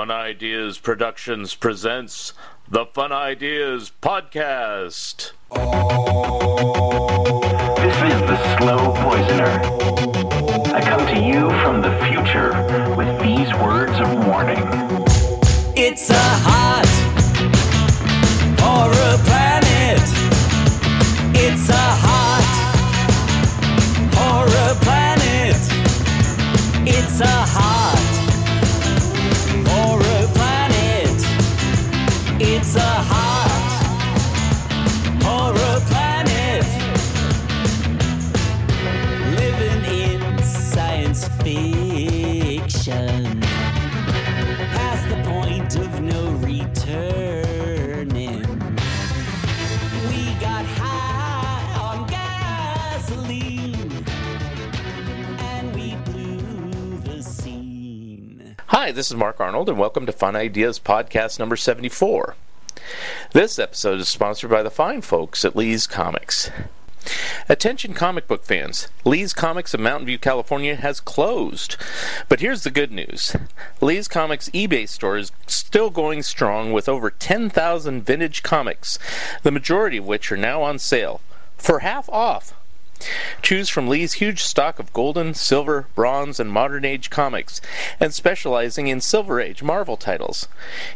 Fun Ideas Productions presents the Fun Ideas Podcast. This is the Slow Poisoner. I come to you from the future with these words of warning. It's a hot Hi, this is Mark Arnold, and welcome to Fun Ideas Podcast number 74. This episode is sponsored by the fine folks at Lee's Comics. Attention comic book fans, Lee's Comics of Mountain View, California has closed. But here's the good news Lee's Comics eBay store is still going strong with over 10,000 vintage comics, the majority of which are now on sale for half off. Choose from Lee's huge stock of golden, silver, bronze, and modern age comics, and specializing in Silver Age Marvel titles.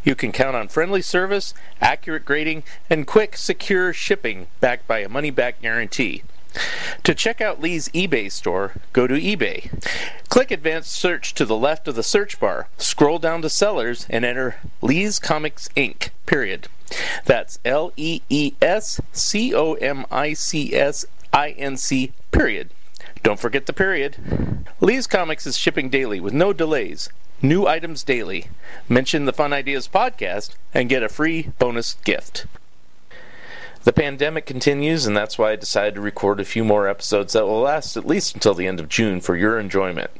You can count on friendly service, accurate grading, and quick, secure shipping backed by a money back guarantee. To check out Lee's eBay store, go to eBay. Click Advanced Search to the left of the search bar, scroll down to Sellers, and enter Lee's Comics Inc. Period. That's L E E S C O M I C S I N C. Period. Don't forget the period. Lee's Comics is shipping daily with no delays. New items daily. Mention the Fun Ideas podcast and get a free bonus gift. The pandemic continues, and that's why I decided to record a few more episodes that will last at least until the end of June for your enjoyment.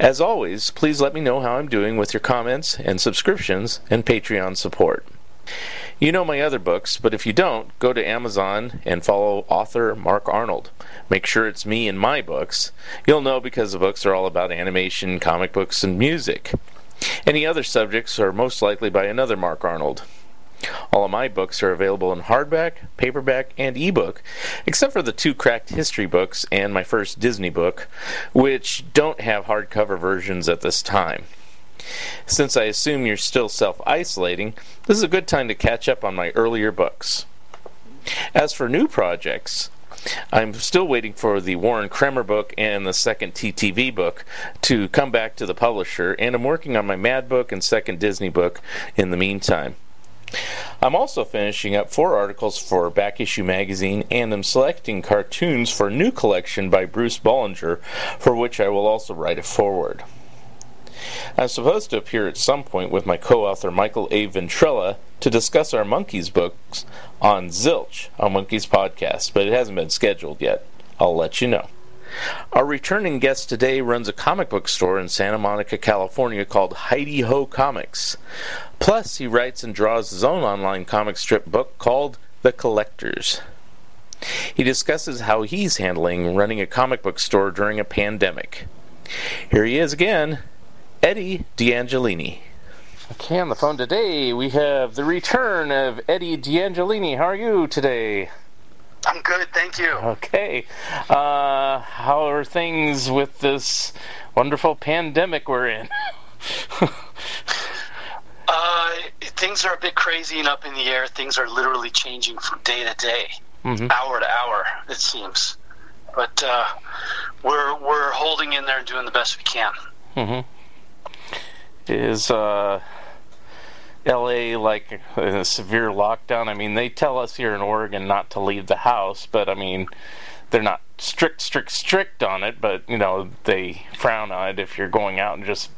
As always, please let me know how I'm doing with your comments and subscriptions and Patreon support. You know my other books, but if you don't, go to Amazon and follow author Mark Arnold. Make sure it's me and my books. You'll know because the books are all about animation, comic books, and music. Any other subjects are most likely by another Mark Arnold. All of my books are available in hardback, paperback, and ebook, except for the two cracked history books and my first Disney book, which don't have hardcover versions at this time. Since I assume you're still self isolating, this is a good time to catch up on my earlier books. As for new projects, I'm still waiting for the Warren Kremer book and the second TTV book to come back to the publisher, and I'm working on my Mad book and second Disney book in the meantime. I'm also finishing up four articles for Back Issue Magazine and I'm selecting cartoons for a new collection by Bruce Bollinger, for which I will also write a foreword. I'm supposed to appear at some point with my co author Michael A. Ventrella to discuss our Monkees books on Zilch on Monkees Podcast, but it hasn't been scheduled yet. I'll let you know. Our returning guest today runs a comic book store in Santa Monica, California called Heidi Ho Comics. Plus, he writes and draws his own online comic strip book called The Collectors. He discusses how he's handling running a comic book store during a pandemic. Here he is again, Eddie D'Angelini. Okay, on the phone today, we have the return of Eddie D'Angelini. How are you today? I'm good, thank you. Okay. Uh, how are things with this wonderful pandemic we're in? Uh, things are a bit crazy and up in the air. Things are literally changing from day to day, Mhm. hour to hour. It seems, but uh, we're we're holding in there and doing the best we can. hmm Is uh, LA like in a severe lockdown? I mean, they tell us here in Oregon not to leave the house, but I mean, they're not strict, strict, strict on it, but you know, they frown on it if you're going out and just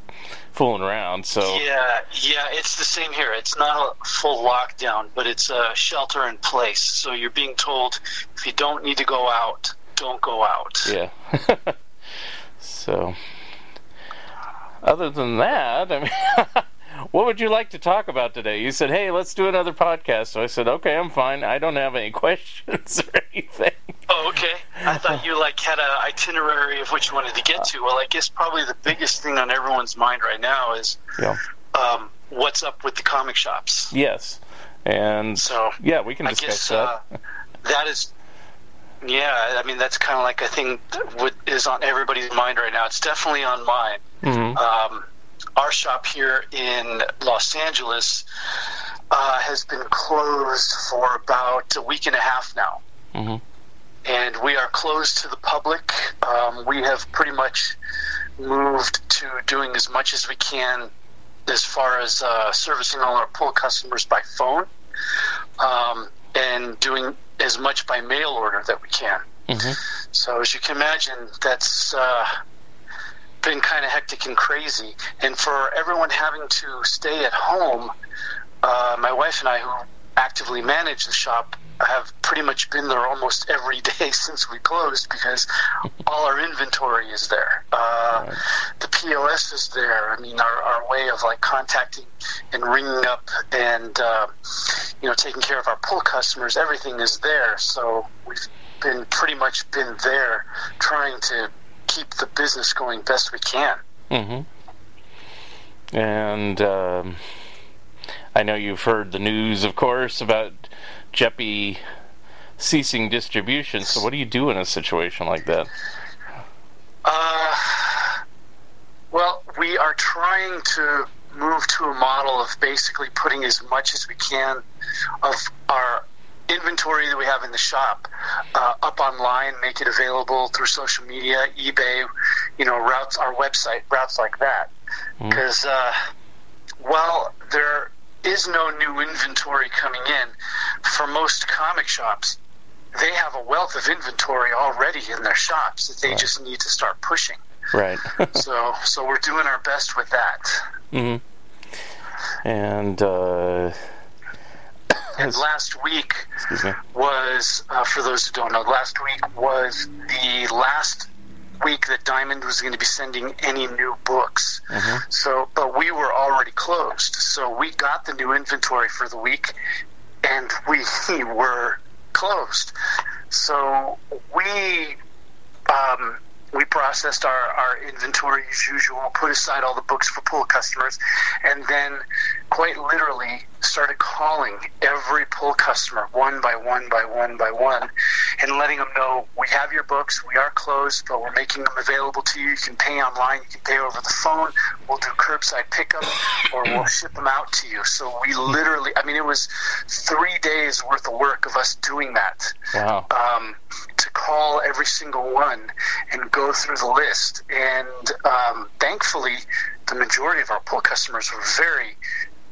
fooling around. So Yeah, yeah, it's the same here. It's not a full lockdown, but it's a shelter in place. So you're being told if you don't need to go out, don't go out. yeah. so other than that, I mean, what would you like to talk about today? You said, "Hey, let's do another podcast." So I said, "Okay, I'm fine. I don't have any questions or anything." Oh, okay. I thought you like had a itinerary of what you wanted to get to. Well, I guess probably the biggest thing on everyone's mind right now is Yeah. um, what's up with the comic shops. Yes, and So yeah, we can I discuss guess that. uh, that is, yeah. I mean, that's kind of like a thing that would, is on everybody's mind right now. It's definitely on mine. Mhm. Um, our shop here in Los Angeles uh, has been closed for about a week and a half now. Mhm. And we are closed to the public. Um, we have pretty much moved to doing as much as we can as far as uh, servicing all our pull customers by phone um, and doing as much by mail order that we can. Mhm. So as you can imagine, that's uh, been kind of hectic and crazy. And for everyone having to stay at home, uh, my wife and I, who actively manage the shop, have pretty much been there almost every day since we closed because all our inventory is there. Uh, Right. The POS is there. I mean, our, our way of like contacting and ringing up and uh, you know taking care of our pull customers, everything is there. So we've been pretty much been there trying to keep the business going best we can. hmm And um, I know you've heard the news, of course, about Geppi ceasing distribution. So, what do you do in a situation like that? Uh, well, we are trying to move to a model of basically putting as much as we can of our inventory that we have in the shop uh, up online, make it available through social media, eBay, you know, routes, our website, routes like that. Because uh, while there is no new inventory coming in, for most comic shops, they have a wealth of inventory already in their shops that they just need to start pushing. Right. So, so we're doing our best with that. Mm-hmm. And uh, And last week was, uh, for those who don't know, last week was the last week that Diamond was going to be sending any new books. Mhm. So, but we were already closed. So we got the new inventory for the week, and we were closed. So we um, we processed our, our inventory as usual, put aside all the books for pull customers, and then quite literally started calling every pull customer one by one by one by one and letting them know we have your books, we are closed, but we're making them available to you. You can pay online, you can pay over the phone, we'll do curbside pickup, or we'll ship them out to you. So we literally, I mean, it was three days worth of work of us doing that Wow. um, to call every single one and go through the list. And um, thankfully, the majority of our pull customers were very,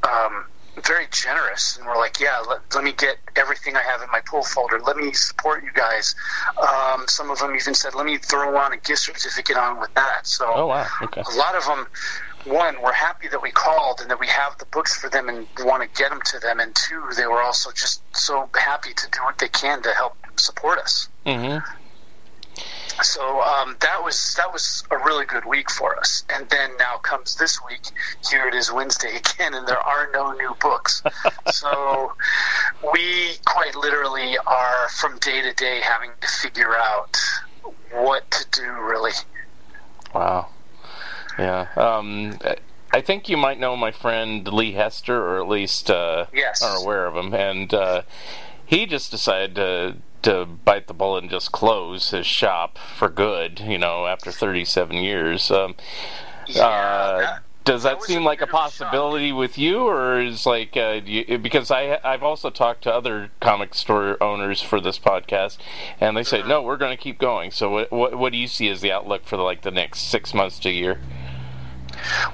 um, very generous and were like, "Yeah, let, let me get everything I have in my pull folder. Let me support you guys." Um, some of them even said, "Let me throw on a gift certificate on with that." So Oh wow. Okay. a lot of them one we're happy that we called and that we have the books for them and want to get them to them and two they were also just so happy to do what they can to help support us hmm so um, that was that was a really good week for us and then now comes this week here it is wednesday again and there are no new books so we quite literally are from day to day having to figure out what to do really Wow. Yeah. Um, I think you might know my friend Lee Hester, or at least uh, Yes. are aware of him, and uh, he just decided to to bite the bullet and just close his shop for good. You know, after 37 years. Um, yeah uh, that- does that, that seem a like a bit of a shock. possibility with you, or is like uh, you, because I I've also talked to other comic store owners for this podcast, and they say no, we're going to keep going. So what, what what do you see as the outlook for like the next six months to a year?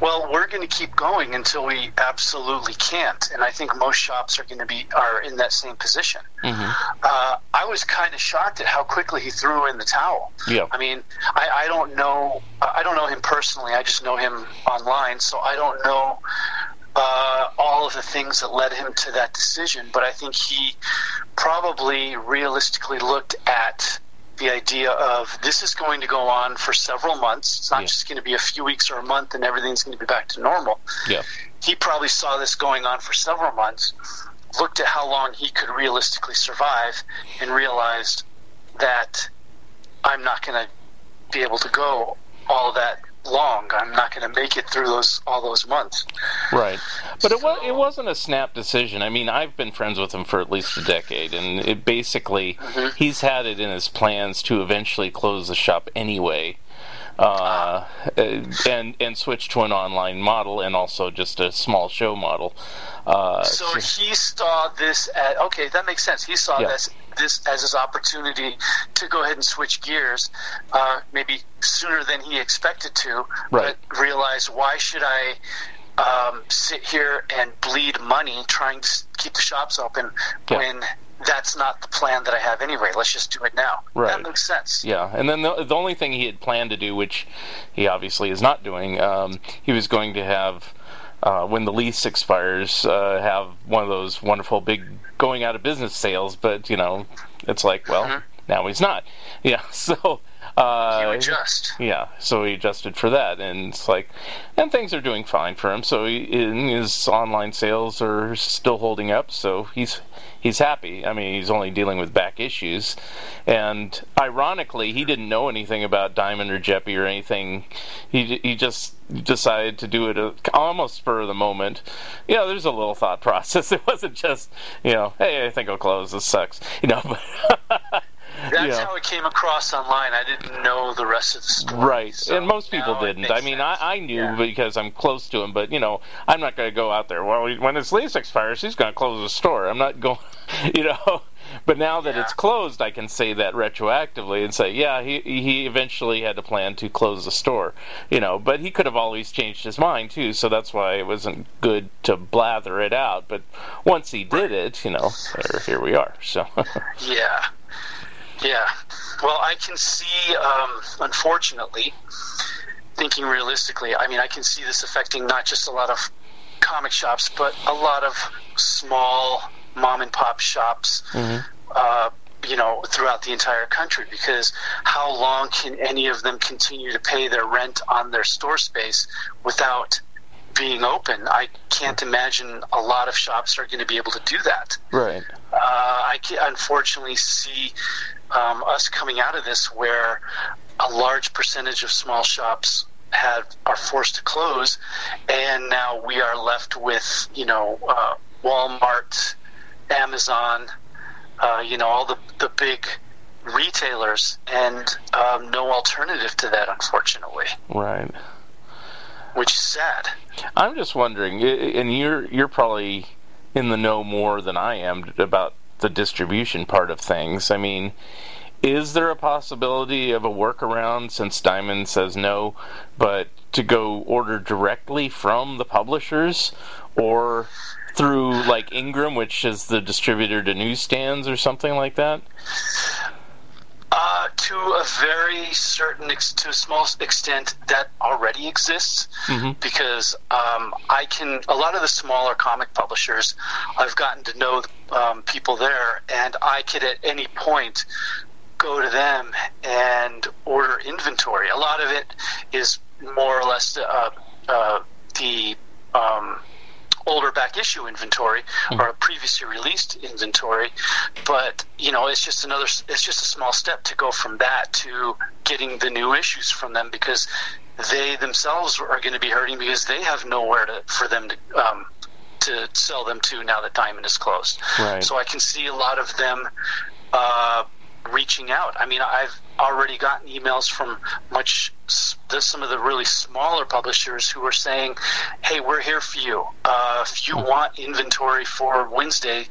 Well, we're going to keep going until we absolutely can't, and I think most shops are going to be are in that same position. Mm-hmm. Uh, I was kind of shocked at how quickly he threw in the towel. Yeah. I mean, I, I don't know I don't know him personally. I just know him online, so I don't know uh, all of the things that led him to that decision. But I think he probably realistically looked at the idea of this is going to go on for several months. It's not Yeah. just going to be a few weeks or a month and everything's going to be back to normal. Yeah. He probably saw this going on for several months, looked at how long he could realistically survive, and realized that I'm not going to be able to go all that long. I'm not going to make it through those all those months. Right, but it was it wasn't a snap decision. I mean, I've been friends with him for at least a decade, and it basically mm-hmm. he's had it in his plans to eventually close the shop anyway. Uh, and and switch to an online model and also just a small show model. Uh, So he saw this as okay, that makes sense. He saw Yeah. this this as his opportunity to go ahead and switch gears, uh, maybe sooner than he expected to, Right. but realized why should I um, sit here and bleed money trying to keep the shops open Yeah. when that's not the plan that I have anyway. Let's just do it now. Right. That makes sense. Yeah, and then the, the only thing he had planned to do, which he obviously is not doing, um, he was going to have, uh, when the lease expires, uh, have one of those wonderful big going out of business sales. But you know, it's like, well, now he's not. Yeah, so. Uh, You adjust. yeah, so he adjusted for that, and it's like, and things are doing fine for him. So he, his online sales are still holding up. So he's he's happy. I mean, he's only dealing with back issues, and ironically, he didn't know anything about Diamond or Geppi or anything. He he just decided to do it uh, almost spur of the moment. Yeah, there's a little thought process. It wasn't just you know, hey, I think I'll close. This sucks. You know, but. That's Yeah. how it came across online. I didn't know the rest of the story. Right, so and most people didn't. I mean, I. I knew Yeah. because I'm close to him, but you know, I'm not going to go out there. Well, when his lease expires, he's going to close the store. I'm not going, you know. But now that Yeah. it's closed, I can say that retroactively and say, yeah, he he eventually had to plan to close the store, you know. But he could have always changed his mind too, so that's why it wasn't good to blather it out. But once he did it, you know, here we are. So, Yeah. Yeah. Well, I can see, um, unfortunately, thinking realistically, I mean, I can see this affecting not just a lot of comic shops, but a lot of small mom and pop shops, uh, you know, throughout the entire country. Because how long can any of them continue to pay their rent on their store space without being open? I can't imagine a lot of shops are going to be able to do that right, uh, I can unfortunately see um, us coming out of this where a large percentage of small shops have are forced to close, and now we are left with you know uh, Walmart, Amazon, uh, you know all the the big retailers, and um, no alternative to that, unfortunately, right. which is sad. I'm just wondering, and you're you're probably in the know more than I am about the distribution part of things. I mean, is there a possibility of a workaround since Diamond says no, but to go order directly from the publishers or through like Ingram, which is the distributor to newsstands or something like that? Uh, to a very certain, ex- to a small extent, that already exists because um, I can. A lot of the smaller comic publishers, I've gotten to know um, people there, and I could at any point go to them and order inventory. A lot of it is more or less uh, uh, the um, older back issue inventory or a previously released inventory but you know it's just another it's just a small step to go from that to getting the new issues from them because they themselves are going to be hurting because they have nowhere to for them to um, to sell them to now that diamond is closed Right. so i can see a lot of them uh, reaching out. I mean, I've already gotten emails from much some of the really smaller publishers who are saying, "Hey, we're here for you. Uh, if you want inventory for Wednesday."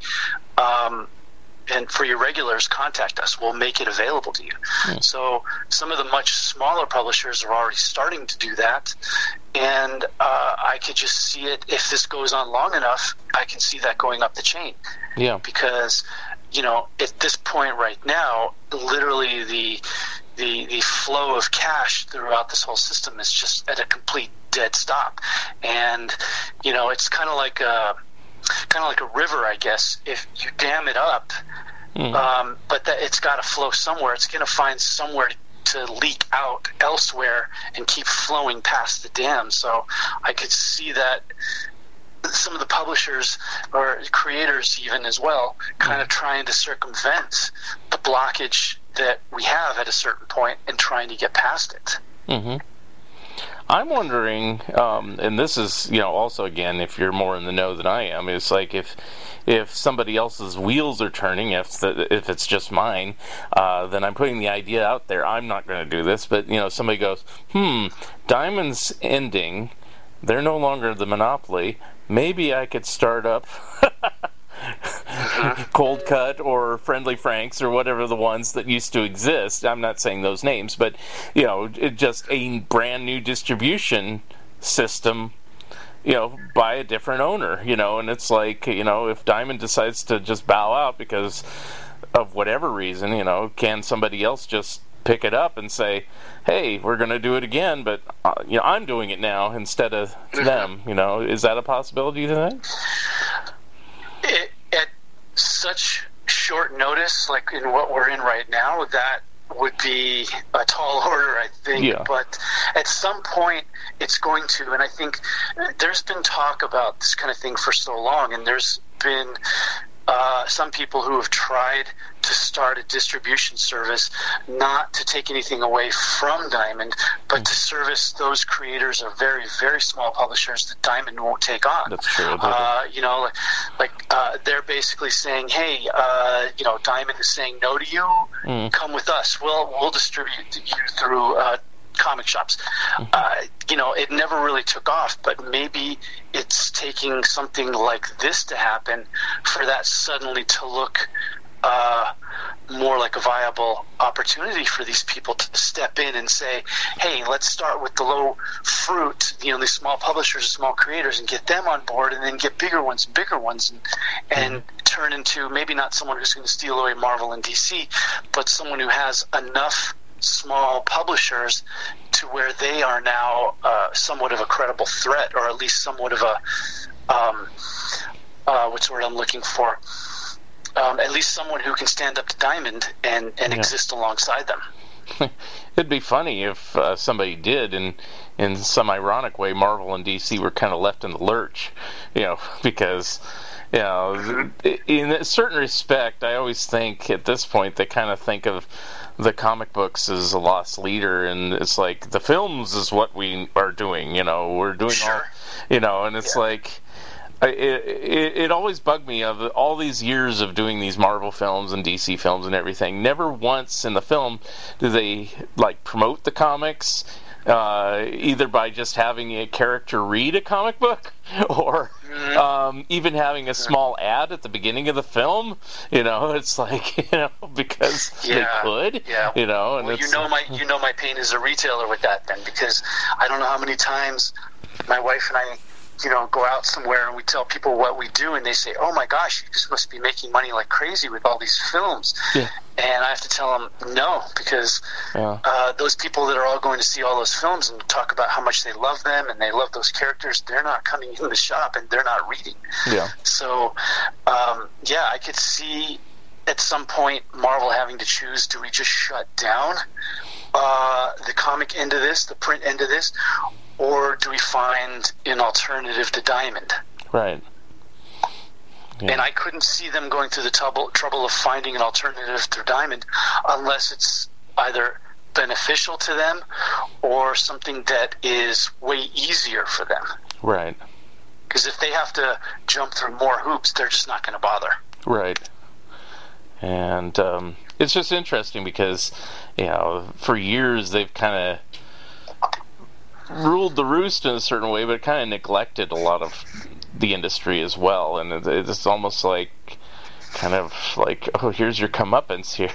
Um, and for your regulars, contact us. We'll make it available to you. So some of the much smaller publishers are already starting to do that, and uh, I could just see it. If this goes on long enough, I can see that going up the chain Yeah. because you know at this point right now literally the the the flow of cash throughout this whole system is just at a complete dead stop and you know it's kind of like a kind of like a river i guess if you dam it up um, but that it's got to flow somewhere. It's going to find somewhere to leak out elsewhere and keep flowing past the dam. So i could see that some of the publishers or creators even as well kind of trying to circumvent the blockage that we have at a certain point and trying to get past it. Hmm I'm wondering, um, and this is, you know, also again, if you're more in the know than I am, it's like if if somebody else's wheels are turning, if the, if it's just mine, uh, then I'm putting the idea out there. I'm not going to do this, but you know, somebody goes, hmm, Diamond's ending. They're no longer the monopoly. Maybe I could start up. Cold Cut or Friendly Franks or whatever the ones that used to exist. I'm not saying those names, but you know, just a brand new distribution system. You know, by a different owner. You know, and it's like you know, if Diamond decides to just bow out because of whatever reason, you know, can somebody else just pick it up and say, "Hey, we're going to do it again," but uh, you know, I'm doing it now instead of them. You know, is that a possibility? Think? it, such short notice, like in what we're in right now, that would be a tall order, I think. Yeah. But at some point, it's going to, and I think there's been talk about this kind of thing for so long, and there's been uh, some people who have tried to start a distribution service, not to take anything away from Diamond, but to service those creators of very, very small publishers that Diamond won't take on. That's true. Uh, you know, like, like uh, they're basically saying, "Hey, uh, you know, Diamond is saying no to you. Mm. Come with us. We'll we'll distribute you through." Comic shops uh, you know it never really took off but maybe it's taking something like this to happen for that suddenly to look uh, more like a viable opportunity for these people to step in and say, "Hey, let's start with the low fruit, you know, these small publishers, small creators, and get them on board, and then get bigger ones, bigger ones, and, and turn into maybe not someone who's going to steal away Marvel and DC, but someone who has enough." Small publishers to where they are now uh, somewhat of a credible threat, or at least somewhat of a um, uh, what's the word I'm looking for? um, at least someone who can stand up to Diamond and, and Yeah. exist alongside them. It'd be funny if uh, somebody did, and in some ironic way, Marvel and DC were kind of left in the lurch, you know, because. You know, in a certain respect, I always think at this point they kind of think of the comic books is a lost leader, and it's like the films is what we are doing. You know, we're doing all, you know, and it's Yeah. like it, it, it always bugged me of all these years of doing these Marvel films and DC films and everything. Never once in the film do they like promote the comics, uh, either by just having a character read a comic book or um, even having a small ad at the beginning of the film. You know, it's like you know because Yeah, they could. yeah. You know, and Well, you know my you know my pain as a retailer with that then because I don't know how many times my wife and I you know go out somewhere and we tell people what we do and they say oh my gosh you just must be making money like crazy with all these films Yeah. and I have to tell them no because Yeah. uh, those people that are all going to see all those films and talk about how much they love them and they love those characters they're not coming in the shop and they're not reading yeah. so, um, yeah, I could see at some point Marvel having to choose: do we just shut down uh, the comic end of this, the print end of this, or do we find an alternative to Diamond? Right. Yeah. And I couldn't see them going through the trouble trouble of finding an alternative to Diamond unless it's either beneficial to them or something that is way easier for them. Right. Because if they have to jump through more hoops, they're just not going to bother. Right. And um, it's just interesting because, you know, for years they've kind of ruled the roost in a certain way, but kind of neglected a lot of the industry as well. And it- it's almost like kind of like, oh, here's your comeuppance here,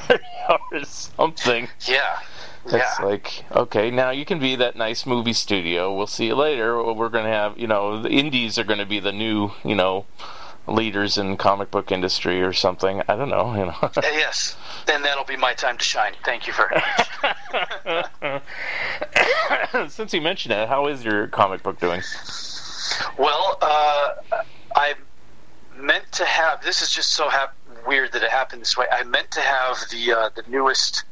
or something. Yeah. It's yeah. like, okay, now you can be that nice movie studio. We'll see you later. We're going to have, you know, the indies are going to be the new, you know, leaders in comic book industry or something. I don't know, you know. Uh, yes. Then that'll be my time to shine. Thank you very much. Since you mentioned it, how is your comic book doing? well, uh, I meant to have. This is just so hap- weird that it happened this way. I meant to have the uh, the newest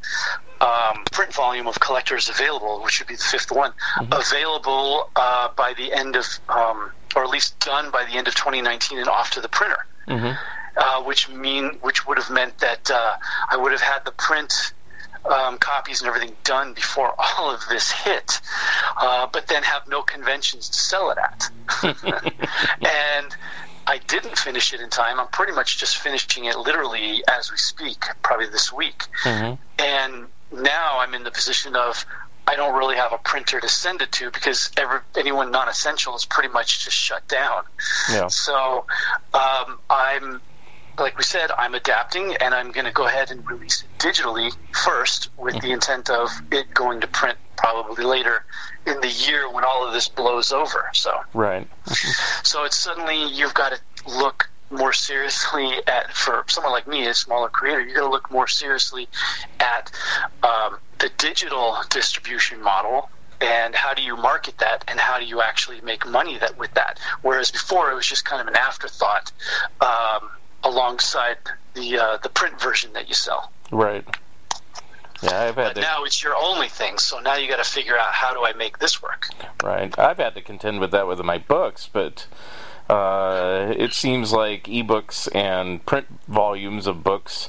um, print volume of Collectors available, which would be the fifth one, available uh, by the end of, um, or at least done by the end of 2019 and off to the printer. Mm-hmm. uh, which mean which would have meant that uh, I would have had the print um, copies and everything done before all of this hit, uh, but then have no conventions to sell it at. and I didn't finish it in time. I'm pretty much just finishing it literally as we speak, probably this week. Mhm. And now I'm in the position of I don't really have a printer to send it to because every, anyone non-essential is pretty much just shut down. Yeah. So um, I'm, like we said, I'm adapting, and I'm going to go ahead and release it digitally first, with the intent of it going to print probably later in the year when all of this blows over. So, Right. so it's suddenly you've got to look more seriously at for someone like me, a smaller creator, you're going to look more seriously at um, the digital distribution model and how do you market that and how do you actually make money that with that whereas before it was just kind of an afterthought um, alongside the uh, the print version that you sell Right. Yeah, I've had but to. now it's your only thing so now you got to figure out how do i make this work Right. I've had to contend with that with my books, but uh, it seems like ebooks and print volumes of books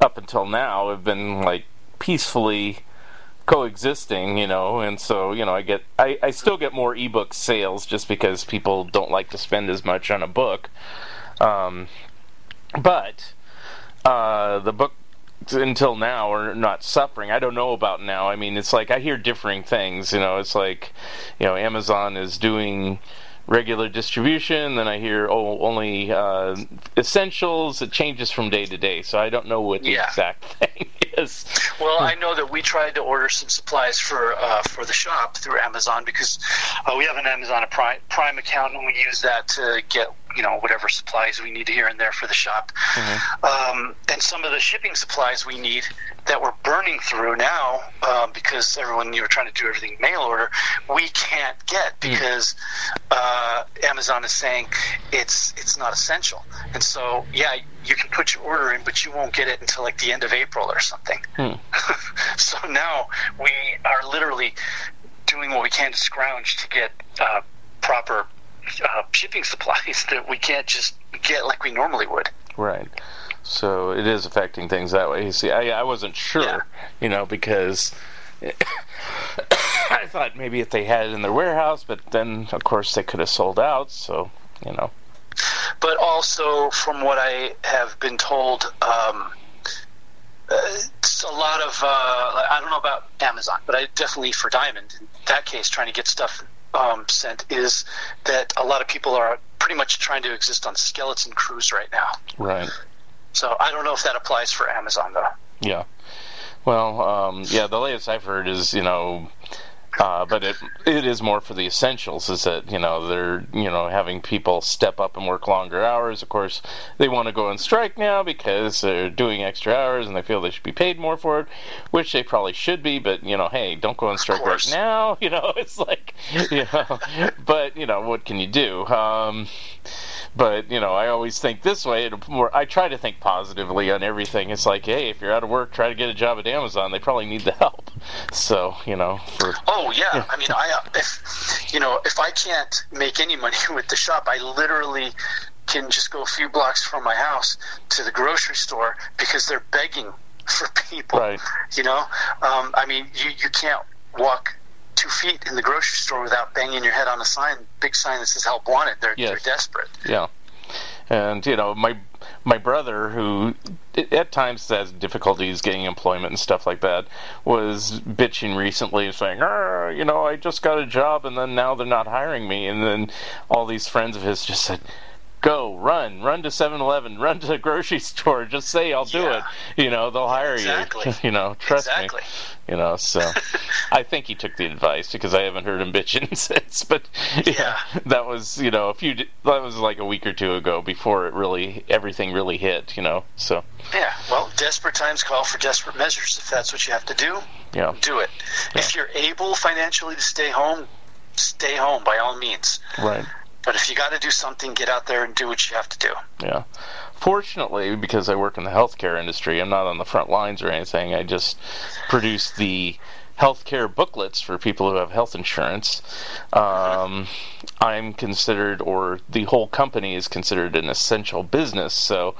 up until now have been like peacefully coexisting, you know, and so, you know, I get I, I still get more ebook sales just because people don't like to spend as much on a book. Um, but uh, the book until now are not suffering. I don't know about now. I mean, it's like I hear differing things. You know, it's like, you know, Amazon is doing regular distribution. Then I hear oh, only uh, essentials. It changes from day to day, so I don't know what the Yeah. exact thing is. Well, I know that we tried to order some supplies for uh, for the shop through Amazon because uh, we have an Amazon Prime, Prime account and we use that to get you know whatever supplies we need here and there for the shop. Um, and some of the shipping supplies we need that we're burning through now um, because everyone you know trying to do everything mail order, we can't get because uh, Amazon is saying it's it's not essential. And so yeah, you can put your order in, but you won't get it until like the end of April or something. so now we are literally doing what we can to scrounge to get uh, proper uh, shipping supplies that we can't just get like we normally would. Right. So it is affecting things that way. You see, I, I wasn't sure, Yeah. you know, because I thought maybe if they had it in their warehouse, but then of course they could have sold out. So you know, But also, from what I have been told, um, uh, it's a lot of uh, I don't know about Amazon, but I definitely for Diamond in that case, trying to get stuff um, sent is that a lot of people are pretty much trying to exist on skeleton crews right now. right? So I don't know if that applies for Amazon though. Yeah. Well, um, yeah. The latest I've heard is you know. Uh, but it it is more for the essentials. Is that you know they're you know having people step up and work longer hours. Of course, they want to go on strike now because they're doing extra hours and they feel they should be paid more for it, which they probably should be. But you know, hey, don't go on strike right now. You know, it's like you know. But you know, what can you do? Um, but you know, I always think this way. More. I try to think positively on everything. It's like, hey, if you're out of work, try to get a job at Amazon. They probably need the help. So you know, for Oh yeah, I mean, I uh, if you know if I can't make any money with the shop, I literally can just go a few blocks from my house to the grocery store because they're begging for people. Right. You know, um, I mean, you you can't walk two feet in the grocery store without banging your head on a sign, big sign that says "Help Wanted." They're Yes. they're desperate. Yeah, and you know my my brother, who at times has difficulties getting employment and stuff like that, was bitching recently and saying, "Ah, you know, I just got a job and then now they're not hiring me, and then all these friends of his just said. Go, run, run to 7-Eleven, run to the grocery store. Just say I'll do Yeah. it. You know, they'll hire Exactly. you. You know, trust Exactly. me. You know, so I think he took the advice because I haven't heard him bitching since. But yeah, Yeah. that was you know a few that was like a week or two ago before it really everything really hit. You know, so Yeah. Well, desperate times call for desperate measures. If that's what you have to do, yeah, do it. If you're able financially to stay home, stay home by all means. right, But if you got to do something, get out there and do what you have to do. yeah. Fortunately, because I work in the healthcare industry, I'm not on the front lines or anything. I just produce the healthcare booklets for people who have health insurance. Um, I'm considered, or the whole company is considered an essential business. So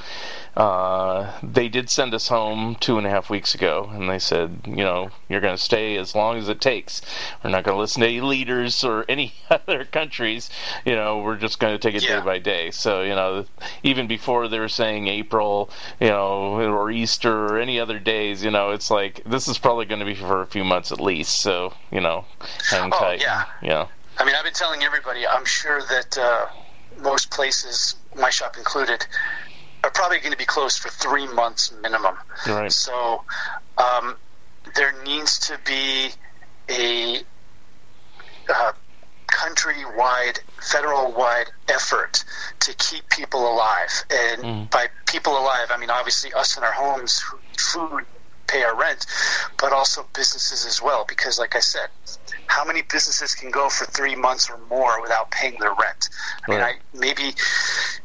uh, they did send us home two and a half weeks ago, and they said, you know, you're going to stay as long as it takes. We're not going to listen to any leaders or any other countries. You know, we're just going to take it Yeah. day by day. So you know, even before they were saying April, you know, or Easter or any other days, you know, it's like this is probably going to be for a few months at least. So you know, hang Oh, tight. yeah. Yeah. I mean, I've been telling everybody. I'm sure that uh, most places, my shop included, are probably going to be closed for three months minimum. Right. So um, there needs to be a uh, countrywide, federal-wide effort to keep people alive. And Mm. by people alive, I mean obviously us in our homes, food, pay our rent, but also businesses as well. Because, like I said, how many businesses can go for three months or more without paying their rent? I mean, Right. I maybe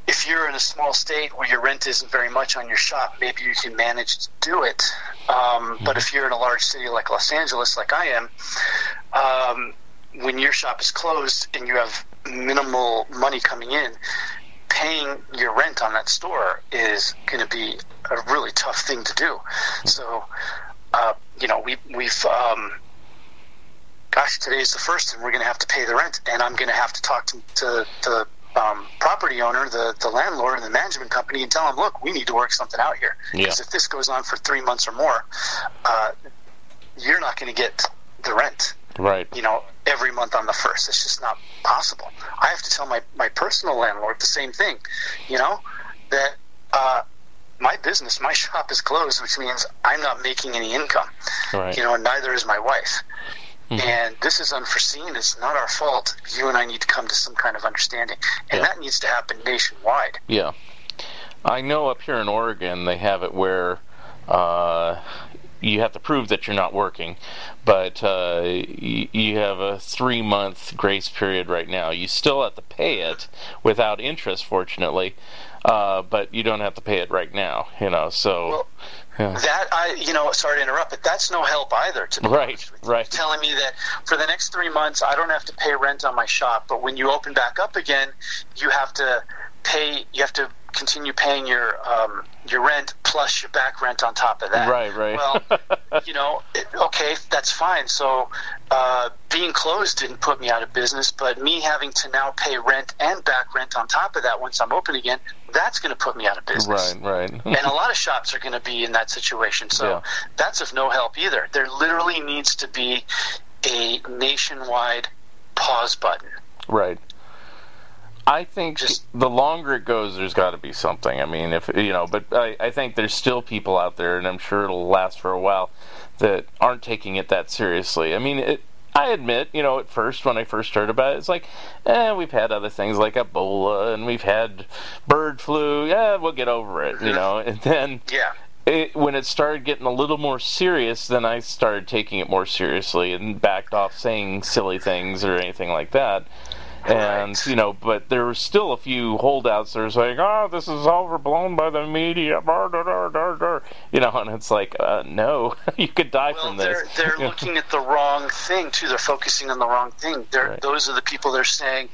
if you're in a small state where your rent isn't very much on your shop, maybe you can manage to do it. Um, But if you're in a large city like Los Angeles, like I am, um, when your shop is closed and you have minimal money coming in, paying your rent on that store is going to be a really tough thing to do. So, uh, you know, we, we've, um, gosh, today's the first, and we're going to have to pay the rent, and I'm going to have to talk to, to the um, property owner, the, the landlord, and the management company, and tell them, look, we need to work something out here. Yeah. Because if this goes on for three months or more, uh, you're not going to get the rent Right. you know, every month on the first. It's just not possible. I have to tell my, my personal landlord the same thing, you know, that uh, my business, my shop is closed, which means I'm not making any income. Right. You know, and neither is my wife. Mhm. And this is unforeseen. It's not our fault. You and I need to come to some kind of understanding. And Yeah. that needs to happen nationwide. Yeah. I know up here in Oregon they have it where uh, you have to prove that you're not working, but uh, y- you have a three month grace period right now. You still have to pay it without interest, fortunately, uh, but you don't have to pay it right now, you know, so. Well, yeah. That I, you know, sorry to interrupt, but that's no help either. To be Right, with you. right. Telling me that for the next three months, I don't have to pay rent on my shop, but when you open back up again, you have to pay. You have to continue paying your um, your rent plus your back rent on top of that. Right, right. Well, you know, it, okay, that's fine. So uh, being closed didn't put me out of business, but me having to now pay rent and back rent on top of that once I'm open again, that's going to put me out of business right, right. and a lot of shops are going to be in that situation. So Yeah. that's of no help either. There literally needs to be a nationwide pause button. Right. I think Just- the longer it goes, there's got to be something. I mean, if you know, but I, I think there's still people out there, and I'm sure it'll last for a while, that aren't taking it that seriously. I mean, it, I admit, you know, at first when I first heard about it, it's like, eh, we've had other things like Ebola, and we've had bird flu. Yeah, we'll get over it, you know. And then Yeah. it, when it started getting a little more serious, then I started taking it more seriously and backed off saying silly things or anything like that. And Right. you know, but there were still a few holdouts that are saying, "Oh, this is overblown by the media," blah, blah, blah." you know, and it's like, uh, no, you could die Well, from they're this. they're looking at the wrong thing too. They're focusing on the wrong thing. They're, Right. Those are the people they're saying,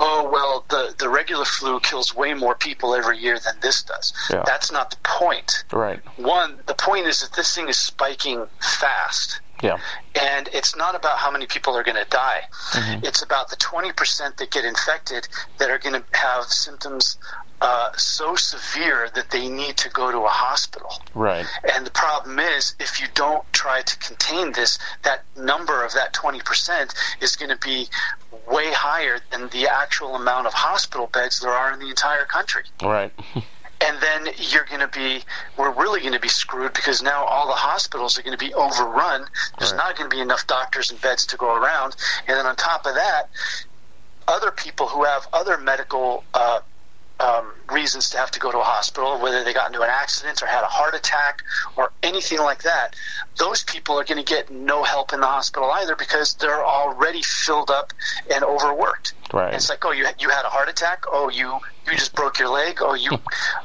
"Oh well, the the regular flu kills way more people every year than this does." Yeah. That's not the point. right? One, the point is that this thing is spiking fast. Yeah, and it's not about how many people are going to die. Mm-hmm. It's about the 20% that get infected that are going to have symptoms uh, so severe that they need to go to a hospital. right. And the problem is, if you don't try to contain this, that number of that 20% is going to be way higher than the actual amount of hospital beds there are in the entire country Right. and then you're going to be we're really going to be screwed because now all the hospitals are going to be overrun there's Right. not going to be enough doctors and beds to go around and then on top of that other people who have other medical uh, um, reasons to have to go to a hospital, whether they got into an accident or had a heart attack or anything like that, those people are going to get no help in the hospital either because they're already filled up and overworked. Right. And it's like, oh, you you had a heart attack. Oh, you you just broke your leg. Oh, you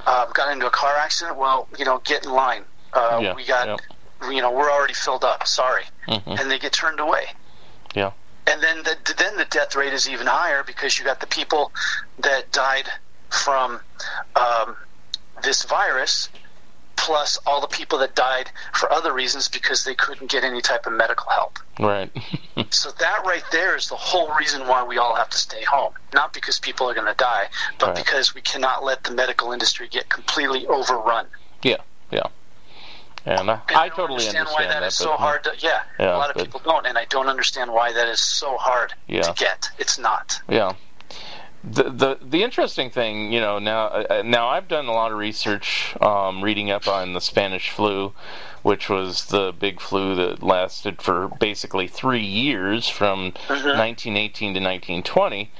uh, got into a car accident. Well, you know, get in line. Uh, Yeah, we got yeah. you know, we're already filled up. Sorry, Mhm. and they get turned away. Yeah. And then the then the death rate is even higher because you got the people that died from um, this virus, plus all the people that died for other reasons because they couldn't get any type of medical help. Right. So that right there is the whole reason why we all have to stay home. Not because people are going to die, but Right. because we cannot let the medical industry get completely overrun. yeah. Yeah. And I, And I don't totally understand understand why that that. is so hard to. Yeah, Yeah, a lot of people don't, and I don't understand why that is so hard Yeah. to get. It's not. Yeah. The, the the interesting thing, you know, now uh, now I've done a lot of research, um, reading up on the Spanish flu, which was the big flu that lasted for basically three years from 1918 to 1920,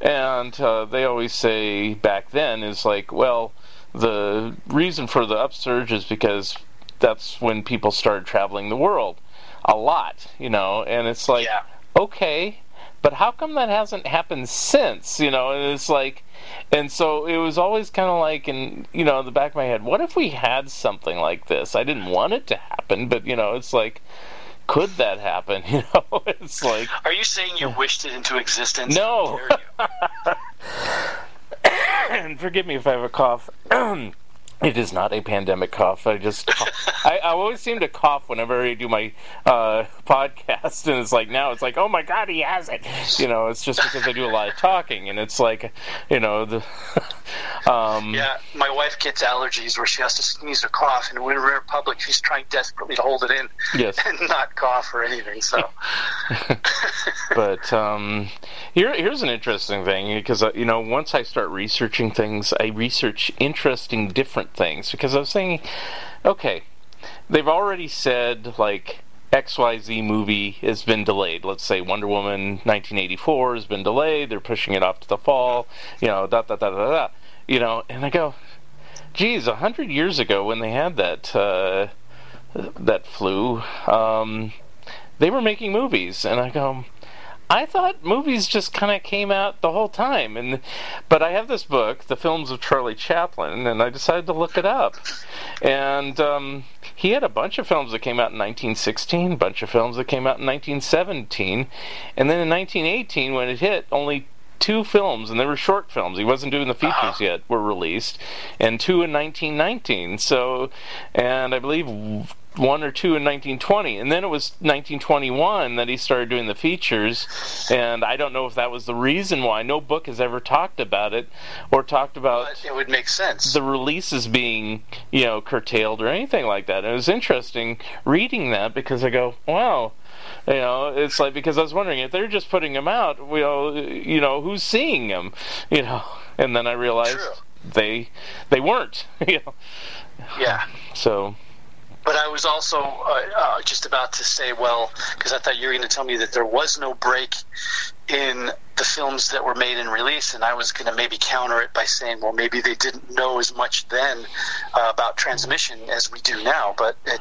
and uh, they always say back then is like, well, the reason for the upsurge is because that's when people started traveling the world a lot, you know, and it's like, Yeah. okay, but how come that hasn't happened since? You know, and it's like, and so it was always kind of like, in you know, in the back of my head, what if we had something like this? I didn't want it to happen, but you know, it's like, could that happen? You know, it's like, Are you saying you wished it into existence? No. How dare you? and forgive me if I have a cough. It is not a pandemic cough. I just, I, I always seem to cough whenever I do my uh, podcast, and it's like now it's like, oh my god, he has it. You know, it's just because I do a lot of talking, and it's like, you know, the. um, Yeah, my wife gets allergies where she has to sneeze or cough, and when we're in public, she's trying desperately to hold it in Yes. and not cough or anything. So, but um, here, here's an interesting thing because uh, you know once I start researching things, I research interesting different things because I was saying okay, they've already said like XYZ movie has been delayed. Let's say Wonder Woman 1984 has been delayed. They're pushing it off to the fall. You know, da da da da da. You know, and I go, geez, a hundred years ago when they had that uh, that flu, um, they were making movies, and I go. I thought movies just kind of came out the whole time, and but I have this book, The Films of Charlie Chaplin, and I decided to look it up. And um, he had a bunch of films that came out in 1916, a bunch of films that came out in 1917, and then in 1918, when it hit, only two films, and they were short films. He wasn't doing the features yet. Were released, and two in 1919. So, and I believe one or two in 1920, and then it was 1921 that he started doing the features. And I don't know if that was the reason why. No book has ever talked about it or talked about but it would make sense. the releases being, you know, curtailed or anything like that. And it was interesting reading that because I go, wow, you know, it's like because I was wondering if they're just putting them out, well, you know, who's seeing them, you know, and then I realized True. they they weren't, you know, yeah. so But I was also uh, uh, just about to say, well, because I thought you were going to tell me that there was no break in the films that were made and released, and I was going to maybe counter it by saying, well, maybe they didn't know as much then uh, about transmission as we do now, but it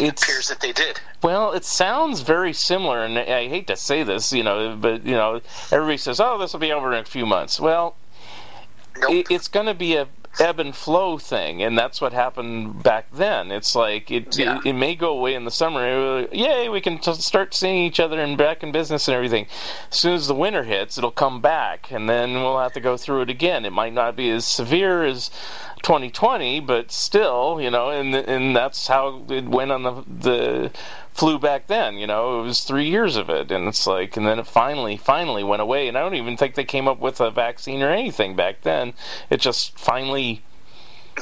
it's appears that they did. Well, it sounds very similar, and I hate to say this, you know, but you know, everybody says, "Oh, this will be over in a few months." Well, Nope. it, it's going to be a ebb and flow thing, and that's what happened back then. It's like it Yeah. it, it may go away in the summer. Yay, we can t- start seeing each other and back in business and everything. As soon as the winter hits, it'll come back, and then we'll have to go through it again. It might not be as severe as 2020, but still, you know, and and that's how it went on the the flu back then. You know, it was three years of it, and it's like, and then it finally, finally went away. And I don't even think they came up with a vaccine or anything back then. It just finally,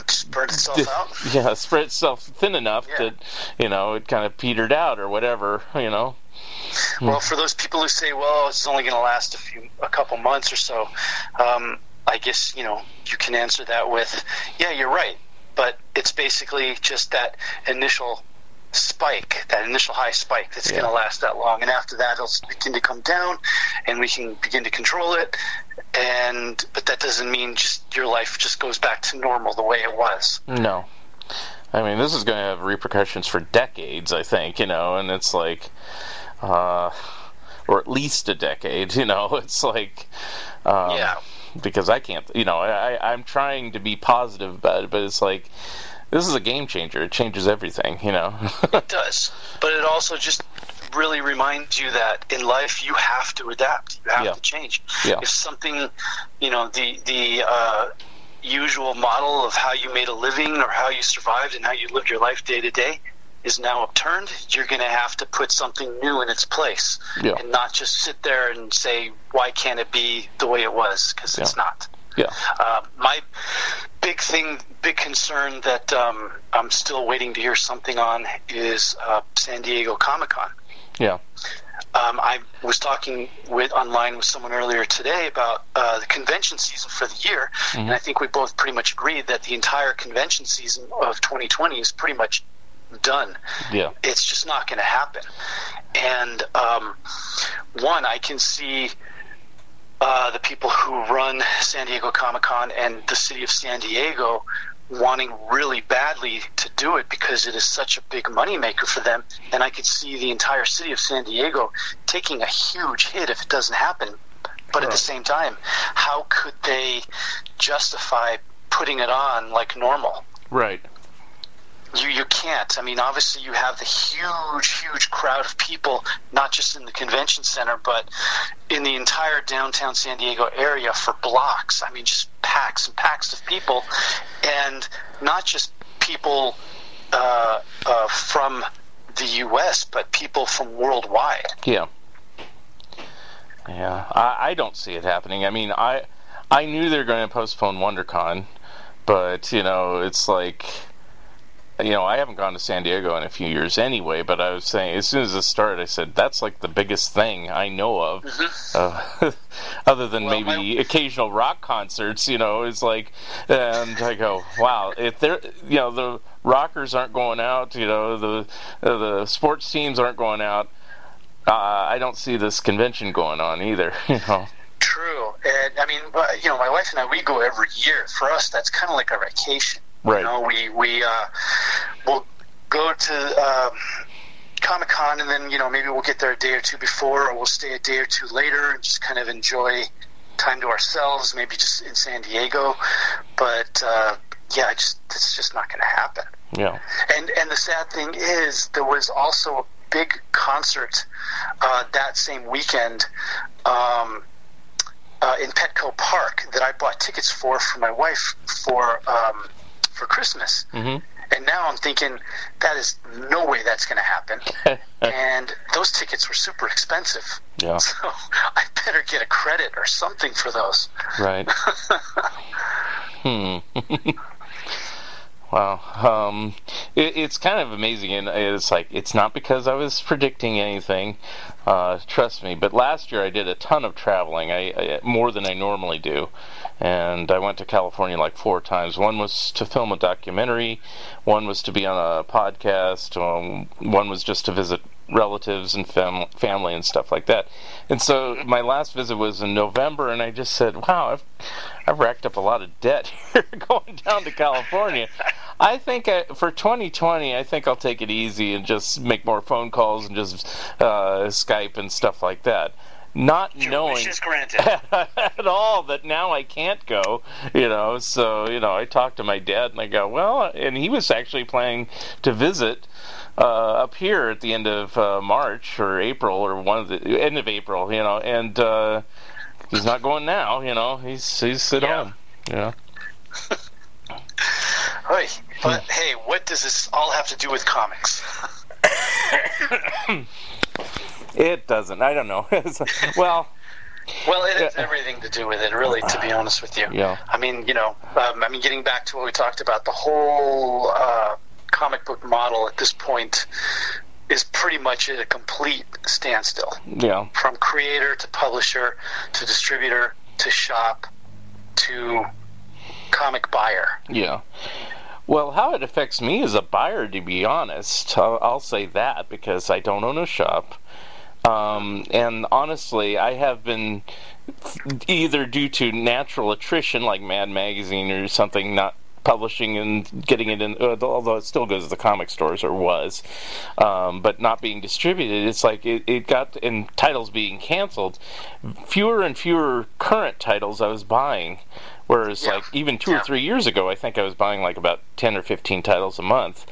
Spread itself out. yeah, spread itself thin enough Yeah. that you know it kind of petered out or whatever. You know, Well, for those people who say, "Well, it's only going to last a few, a couple months or so," um, I guess you know you can answer that with, "Yeah, you're right," but it's basically just that initial spike, that initial high spike that's Yeah. going to last that long, and after that, it'll begin to come down, and we can begin to control it. And but that doesn't mean just your life just goes back to normal the way it was. no. I mean, this is going to have repercussions for decades, I think, you know, and it's like, uh, or at least a decade, you know, it's like, um, yeah. Because I can't, you know, I, I'm trying to be positive about it, but it's like, this is a game changer. It changes everything, you know. It does, but it also just really reminds you that in life you have to adapt. You have Yeah. to change. Yeah. If something, you know, the the uh, usual model of how you made a living or how you survived and how you lived your life day to day is now upturned, you're going to have to put something new in its place, Yeah. and not just sit there and say, "Why can't it be the way it was?" Because it's Yeah. not. yeah. Uh, my big thing, big concern that um, I'm still waiting to hear something on is uh, San Diego Comic Con. Yeah. Um, I was talking with online with someone earlier today about uh, the convention season for the year, and I think we both pretty much agreed that the entire convention season of 2020 is pretty much done Yeah. it's just not going to happen. And um, one, I can see uh, the people who run San Diego Comic Con and the city of San Diego wanting really badly to do it because it is such a big moneymaker for them. And I could see the entire city of San Diego taking a huge hit if it doesn't happen. But at the same time, how could they justify putting it on like normal? Right. You you can't. I mean, obviously you have the huge, huge crowd of people, not just in the convention center, but in the entire downtown San Diego area for blocks. I mean, just packs and packs of people, and not just people uh, uh, from the U.S., but people from worldwide. Yeah. Yeah. I, I don't see it happening. I mean, I I knew they were going to postpone WonderCon, but you know, it's like you know, I haven't gone to San Diego in a few years anyway, but I was saying, as soon as it started, I said, that's like the biggest thing I know of. Uh, other than Well, maybe my- occasional rock concerts, you know, it's like, and I go, wow, if they're, you know, the rockers aren't going out, you know, the, uh, the sports teams aren't going out, uh, I don't see this convention going on either, you know. True, and I mean, you know, my wife and I we go every year. For us, that's kind of like a vacation. Right. You know, we we uh, we'll go to um, Comic Con, and then you know maybe we'll get there a day or two before, or we'll stay a day or two later and just kind of enjoy time to ourselves. Maybe just in San Diego, but uh, yeah, just it's just not going to happen. Yeah. And and the sad thing is, there was also a big concert uh, that same weekend um, uh, in Petco Park that I bought tickets for for my wife for um, for Christmas. hmm And now I'm thinking that is no way that's going to happen. and those tickets were super expensive. yeah. So I better get a credit or something for those. Right. hmm. Wow. Um, it, it's kind of amazing, and it's like it's not because I was predicting anything. Uh, trust me. But last year I did a ton of traveling. I, I more than I normally do, and I went to California like four times. One was to film a documentary. One was to be on a podcast. Um, one was just to visit relatives and fam- family and stuff like that. And so my last visit was in November, and I just said, "Wow, I've I've racked up a lot of debt here going down to California. I think I, for 2020, I think I'll take it easy and just make more phone calls and just uh, Skype and stuff like that." Not knowing Wishes granted. at all that now I can't go, you know. So, you know, I talked to my dad and I go, well, and he was actually planning to visit uh, up here at the end of uh, March or April or one of the end of April, you know, and uh, he's not going now, you know. He's he's at Yeah. home, you know. But hey, what does this all have to do with comics? It doesn't. I don't know. well, Well, it has everything to do with it, really. To be honest with you, Yeah. I mean, you know, um, I mean, getting back to what we talked about, the whole uh, comic book model at this point is pretty much at a complete standstill. yeah, From creator to publisher to distributor to shop to comic buyer. Yeah. Well, how it affects me as a buyer, to be honest, I'll, I'll say that because I don't own a shop. Um, and honestly, I have been either due to natural attrition, like Mad Magazine or something, not publishing and getting it in, uh, although it still goes to the comic stores or was, um, but not being distributed. It's like it, it got and titles being canceled. Fewer and fewer current titles I was buying. Whereas, Yeah. like even two or three years ago, I think I was buying like about ten or fifteen titles a month.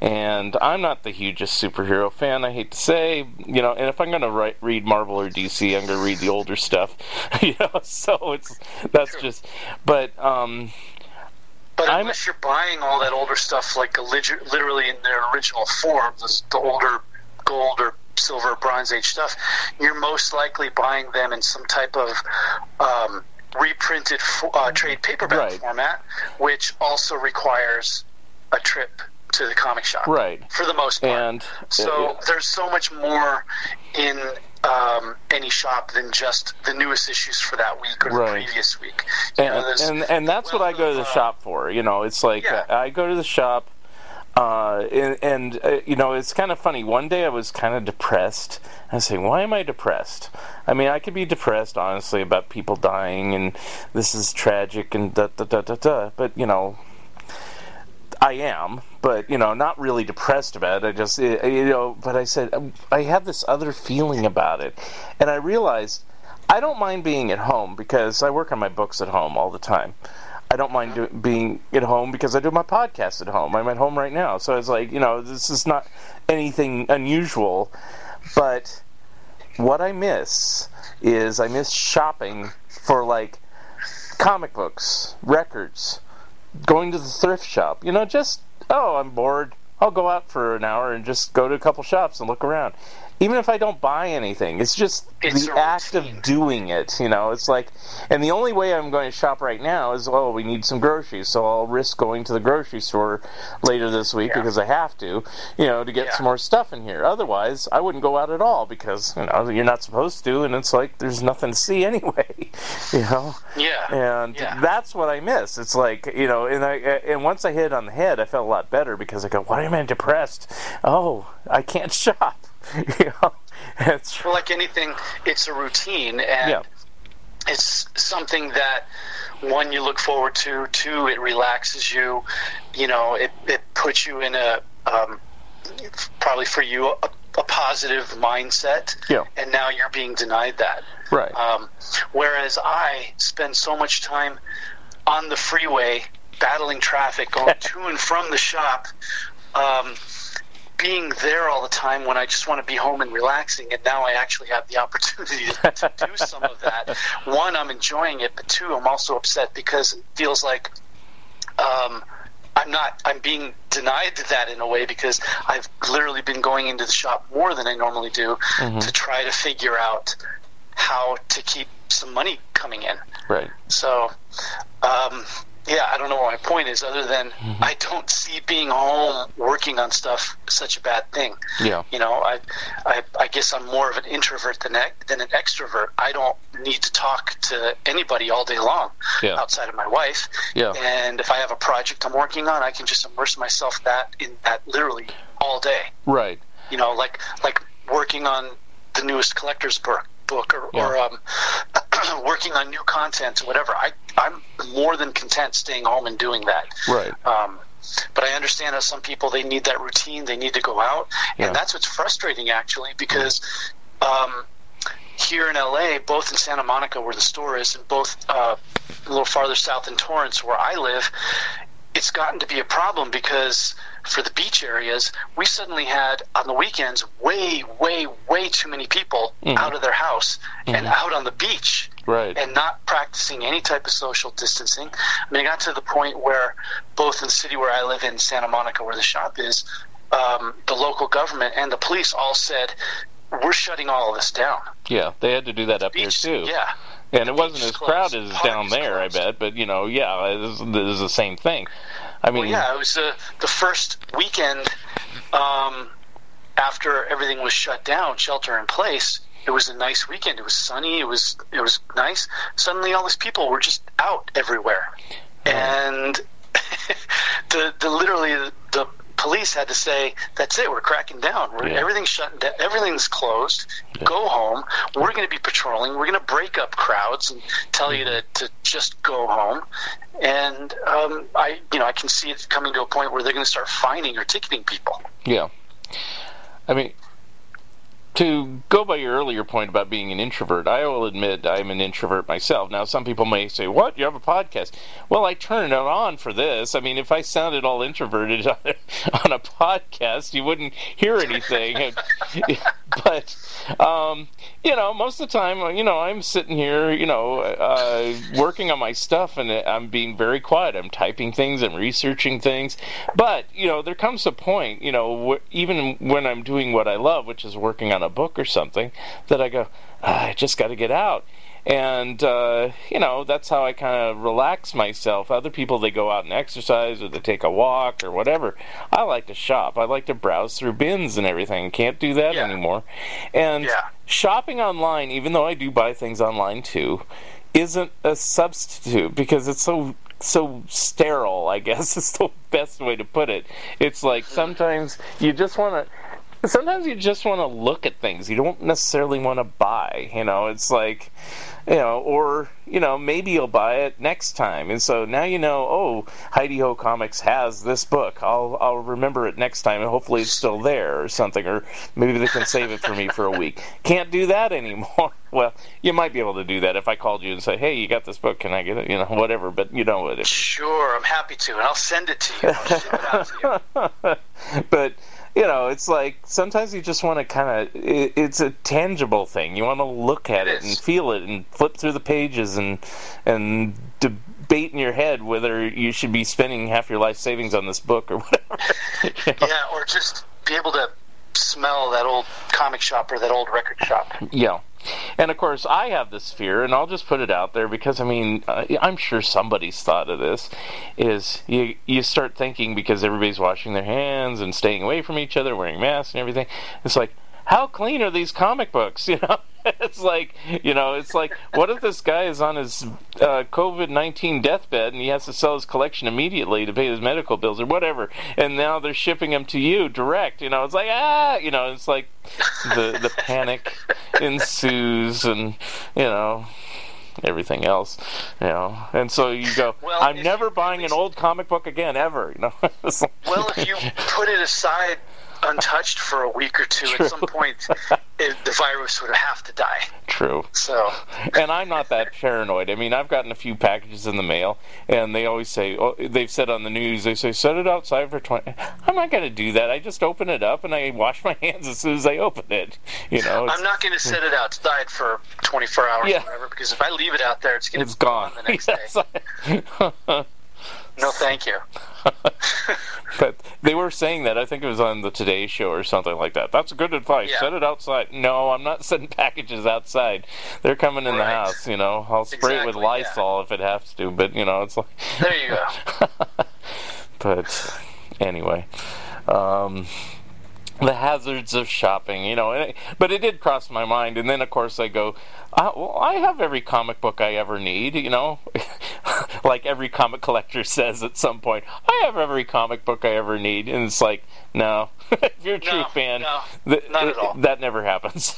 And I'm not the hugest superhero fan. I hate to say, you know. And if I'm going to read Marvel or DC, I'm going to read the older stuff. you know, so it's that's True. just. But um, But I'm- unless you're buying all that older stuff, like literally in their original form, the, the older gold or silver, bronze age stuff, you're most likely buying them in some type of um, reprinted uh, trade paperback Right. format, which also requires a trip to the comic shop. right. For the most part. And So uh, there's so much more in um, any shop than just the newest issues for that week or the Right. previous week. You know, and, and and that's what I go to the uh, shop for. You know, it's like Yeah. I go to the shop, uh, and, and uh, you know, it's kind of funny. One day I was kind of depressed. I was saying, why am I depressed? I mean, I could be depressed honestly about people dying and this is tragic and da da da da da. But you know, I am, but you know, not really depressed about it. I just, uh, you know, but I said um, I have this other feeling about it, and I realized I don't mind being at home because I work on my books at home all the time. I don't mind do, being at home because I do my podcast at home. I'm at home right now, so it's like you know, this is not anything unusual, but what I miss is I miss shopping for like comic books, records, going to the thrift shop. You know, just oh, I'm bored. I'll go out for an hour and just go to a couple shops and look around. Even if I don't buy anything, it's just It's the act routine. of doing it. You know, it's like, and the only way I'm going to shop right now is, oh, we need some groceries, so I'll risk going to the grocery store later this week Yeah. because I have to, you know, to get Yeah. some more stuff in here. Otherwise, I wouldn't go out at all because you know you're not supposed to, and it's like there's nothing to see anyway. You know. Yeah. And Yeah. that's what I miss. It's like you know, and I and once I hit it on the head, I felt a lot better because I go, "Why am I depressed? Oh, I can't shop." you know, it's Well, like anything, it's a routine, and yeah, it's something that one you look forward to. Two, it relaxes you. You know, it it puts you in a um, probably for you a, a positive mindset. Yeah. And now you're being denied that. right, Um, whereas I spend so much time on the freeway battling traffic, going to and from the shop, um, being there all the time when I just want to be home and relaxing. And now I actually have the opportunity to, to do some of that. One, I'm enjoying it, but two, I'm also upset because it feels like um, I'm not. I'm being denied that in a way because I've literally been going into the shop more than I normally do to try to figure out how to keep some money coming in. right, So, um, yeah, I don't know what my point is, other than mm-hmm. I don't see being home working on stuff such a bad thing. yeah, You know, I, I, I guess I'm more of an introvert than than an extrovert. I don't need to talk to anybody all day long Yeah. outside of my wife. Yeah. And if I have a project I'm working on, I can just immerse myself that in that literally all day. right, You know, like like working on the newest collector's book book or, or um, working on new content or whatever. I I'm more than content staying home and doing that. right, Um, but I understand that some people they need that routine. They need to go out, Yeah. and that's what's frustrating actually because um, here in LA, both in Santa Monica where the store is, and both uh, a little farther south in Torrance where I live, it's gotten to be a problem because for the beach areas, we suddenly had on the weekends way, way, way too many people out of their house and out on the beach right, and not practicing any type of social distancing. I mean, it got to the point where both in the city where I live in Santa Monica, where the shop is, um, the local government and the police all said, "We're shutting all of this down." yeah. They had to do that up Beach, here too. yeah, and it wasn't as crowded as down there, I bet. But you know, yeah, it is, it is the same thing. I mean, Well, yeah, it was uh, the first weekend um, after everything was shut down, shelter in place. It was a nice weekend. It was sunny. It was it was nice. Suddenly, all these people were just out everywhere, and the the literally the police had to say, "That's it. We're cracking down. We're, Yeah. Everything's shut. down. Everything's closed. Go home. We're going to be patrolling. We're going to break up crowds and tell you to, to just go home." And um, I, you know, I can see it coming to a point where they're going to start fining or ticketing people. Yeah. I mean, to go by your earlier point about being an introvert, I will admit I'm an introvert myself. Now, some people may say, What? You have a podcast? Well, I turn it on for this. I mean, if I sounded all introverted on a, on a podcast, you wouldn't hear anything. but, um, you know, most of the time, you know, I'm sitting here, you know, uh, working on my stuff and I'm being very quiet. I'm typing things, I'm researching things. But, you know, there comes a point, you know, wh- even when I'm doing what I love, which is working on a book or something, that I go, ah, I just got to get out. And, uh, you know, that's how I kind of relax myself. Other people, they go out and exercise or they take a walk or whatever. I like to shop. I like to browse through bins and everything. Can't do that Yeah. anymore. And Yeah. shopping online, even though I do buy things online too, isn't a substitute because it's so so sterile. I guess is the best way to put it. It's like sometimes you just want to. Sometimes you just want to look at things. You don't necessarily want to buy. You know, it's like, you know, or you know, maybe you'll buy it next time. And so now you know. Oh, Heidi Ho Comics has this book. I'll I'll remember it next time, and hopefully it's still there or something. Or maybe they can save it for me for a week. Can't do that anymore. Well, you might be able to do that if I called you and say, "Hey, you got this book? Can I get it?" You know, whatever. But you know what? If, Sure, I'm happy to, and I'll send it to you. I'll ship it out to you. but you know, it's like sometimes you just want to kind of. It, it's a tangible thing. You want to look at It it, and feel it and flip through the pages and and debate in your head whether you should be spending half your life savings on this book or whatever. You know? Yeah, or just be able to smell that old comic shop or that old record shop. Yeah. And of course, I have this fear, and I'll just put it out there because I mean, uh, I'm sure somebody's thought of this. Is you you start thinking because everybody's washing their hands and staying away from each other, wearing masks and everything. It's like, how clean are these comic books? You know, it's like, you know, it's like, what if this guy is on his uh, COVID nineteen deathbed and he has to sell his collection immediately to pay his medical bills or whatever, and now they're shipping them to you direct. You know, it's like ah, you know, it's like the the panic ensues, and you know everything else, you know, and so you go, Well, I'm never you buying an old comic book again ever. You know, like- Well, if you put it aside untouched for a week or two, True. at some point, it, the virus would have to die. true. So, and I'm not that paranoid. I mean, I've gotten a few packages in the mail, and they always say, oh, they've said on the news, they say, set it outside for 20. I'm not going to do that. I just open it up and I wash my hands as soon as I open it. You know, I'm not going to set it outside for 24 hours Yeah. or whatever, because if I leave it out there, it's going to be gone. the next Yes. day. No, thank you. but they were saying that. I think it was on the Today Show or something like that. That's good advice. Yeah. Set it outside. No, I'm not sending packages outside. They're coming in the house. You know, I'll spray it with Exactly, yeah. Lysol if it has to. But you know, it's like. There you go. but anyway, um, the hazards of shopping, you know. It, but it did cross my mind, and then of course I go, uh, well, I have every comic book I ever need, you know, like every comic collector says at some point. I have every comic book I ever need, and it's like, no, if you're a true No, fan, no, th- not at all. that never happens.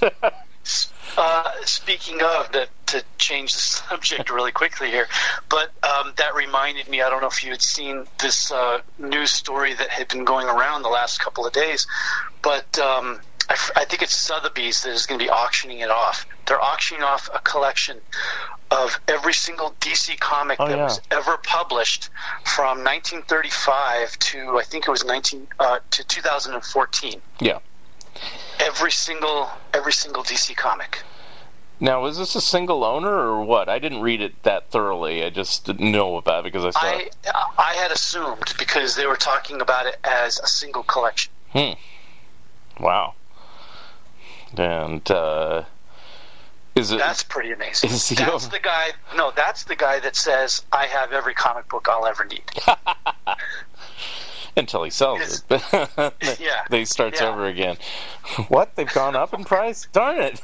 Uh, speaking of, to, to change the subject really quickly here, but um, that reminded me. I don't know if you had seen this uh, news story that had been going around the last couple of days, but um, I, f- I think it's Sotheby's that is going to be auctioning it off. They're auctioning off a collection of every single DC comic Oh, that yeah. was ever published from 1935 to I think it was 19 uh, to 2014. yeah. Every single every single DC comic. Now, was this a single owner or what? I didn't read it that thoroughly. I just didn't know about it because I saw I it. I had assumed because they were talking about it as a single collection. Hmm. Wow. And uh, is it? That's pretty amazing. Is That's the guy. No, that's the guy that says I have every comic book I'll ever need. until he sells it. Yeah. they starts Yeah. over again. What? They've gone up in price? Darn it!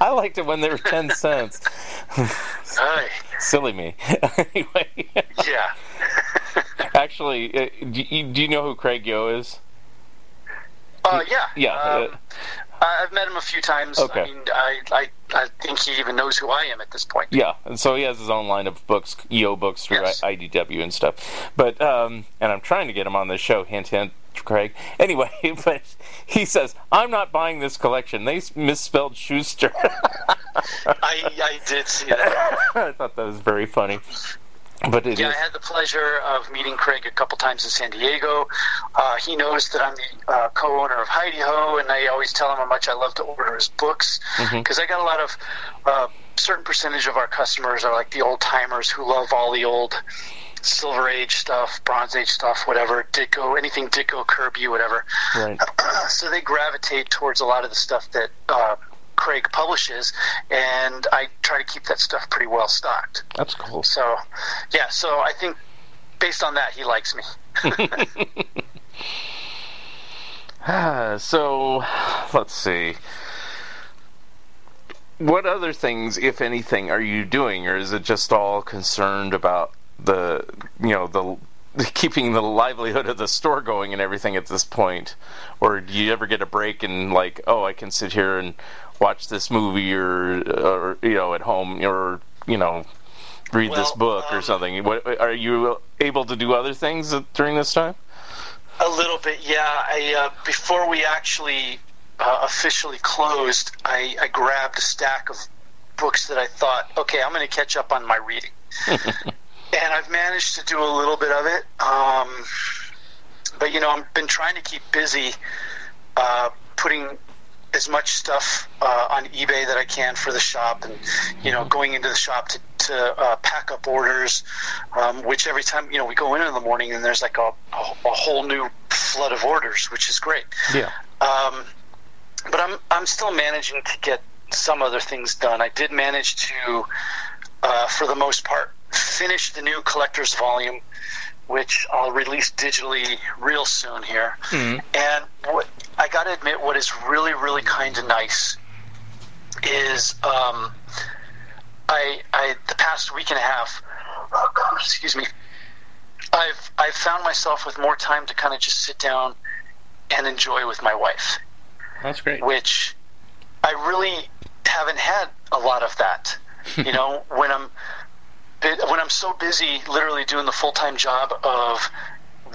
I liked it when they were ten cents. Silly me. anyway, yeah. actually, uh, do you, know who Craig Yoe is? Uh, yeah. Yeah. Um, uh, I've met him a few times. Okay. I mean, I, I, I think he even knows who I am at this point. Yeah, and so he has his own line of books, Yoe books through Yes. I- IDW and stuff. But um, and I'm trying to get him on the show. Hint, hint, Craig. Anyway, but he says I'm not buying this collection. They misspelled Schuster. I, I did see that. I thought that was very funny. But Yeah, is- I had the pleasure of meeting Craig a couple times in San Diego. Uh, he knows that I'm the uh, co-owner of Heidi Ho, and I always tell him how much I love to order his books because I got a lot of uh, certain percentage of our customers are like the old timers who love all the old Silver Age stuff, Bronze Age stuff, whatever, Ditko, anything Ditko, Kirby, whatever. right. so they gravitate towards a lot of the stuff that uh, Craig publishes, and I try to keep that stuff pretty well stocked. That's cool. So, yeah, so I think based on that, he likes me. Ah, so let's see. What other things, if anything, are you doing, or is it just all concerned about the, you know, the keeping the livelihood of the store going and everything at this point, or do you ever get a break and like, oh, I can sit here and watch this movie, or, or you know, at home, or you know, read this Well, book or um, something? What, are you able to do other things during this time? A little bit, yeah. I uh, before we actually uh, officially closed, I, I grabbed a stack of books that I thought, okay, I'm going to catch up on my reading, and I've managed to do a little bit of it. Um, but you know, I've been trying to keep busy, uh, putting as much stuff uh, on eBay that I can for the shop, and you know, going into the shop to, to uh, pack up orders. Um, which every time you know we go in in the morning, and there's like a, a, a whole new flood of orders, which is great. Yeah. Um, but I'm I'm still managing to get some other things done. I did manage to, uh, for the most part, finish the new collector's volume, which I'll release digitally real soon here. And what I got to admit, what is really really kind of nice is um, I I the past week and a half, excuse me, I've I've found myself with more time to kind of just sit down and enjoy with my wife That's great. which I really haven't had a lot of that. You know, when I'm when I'm so busy, literally doing the full time job of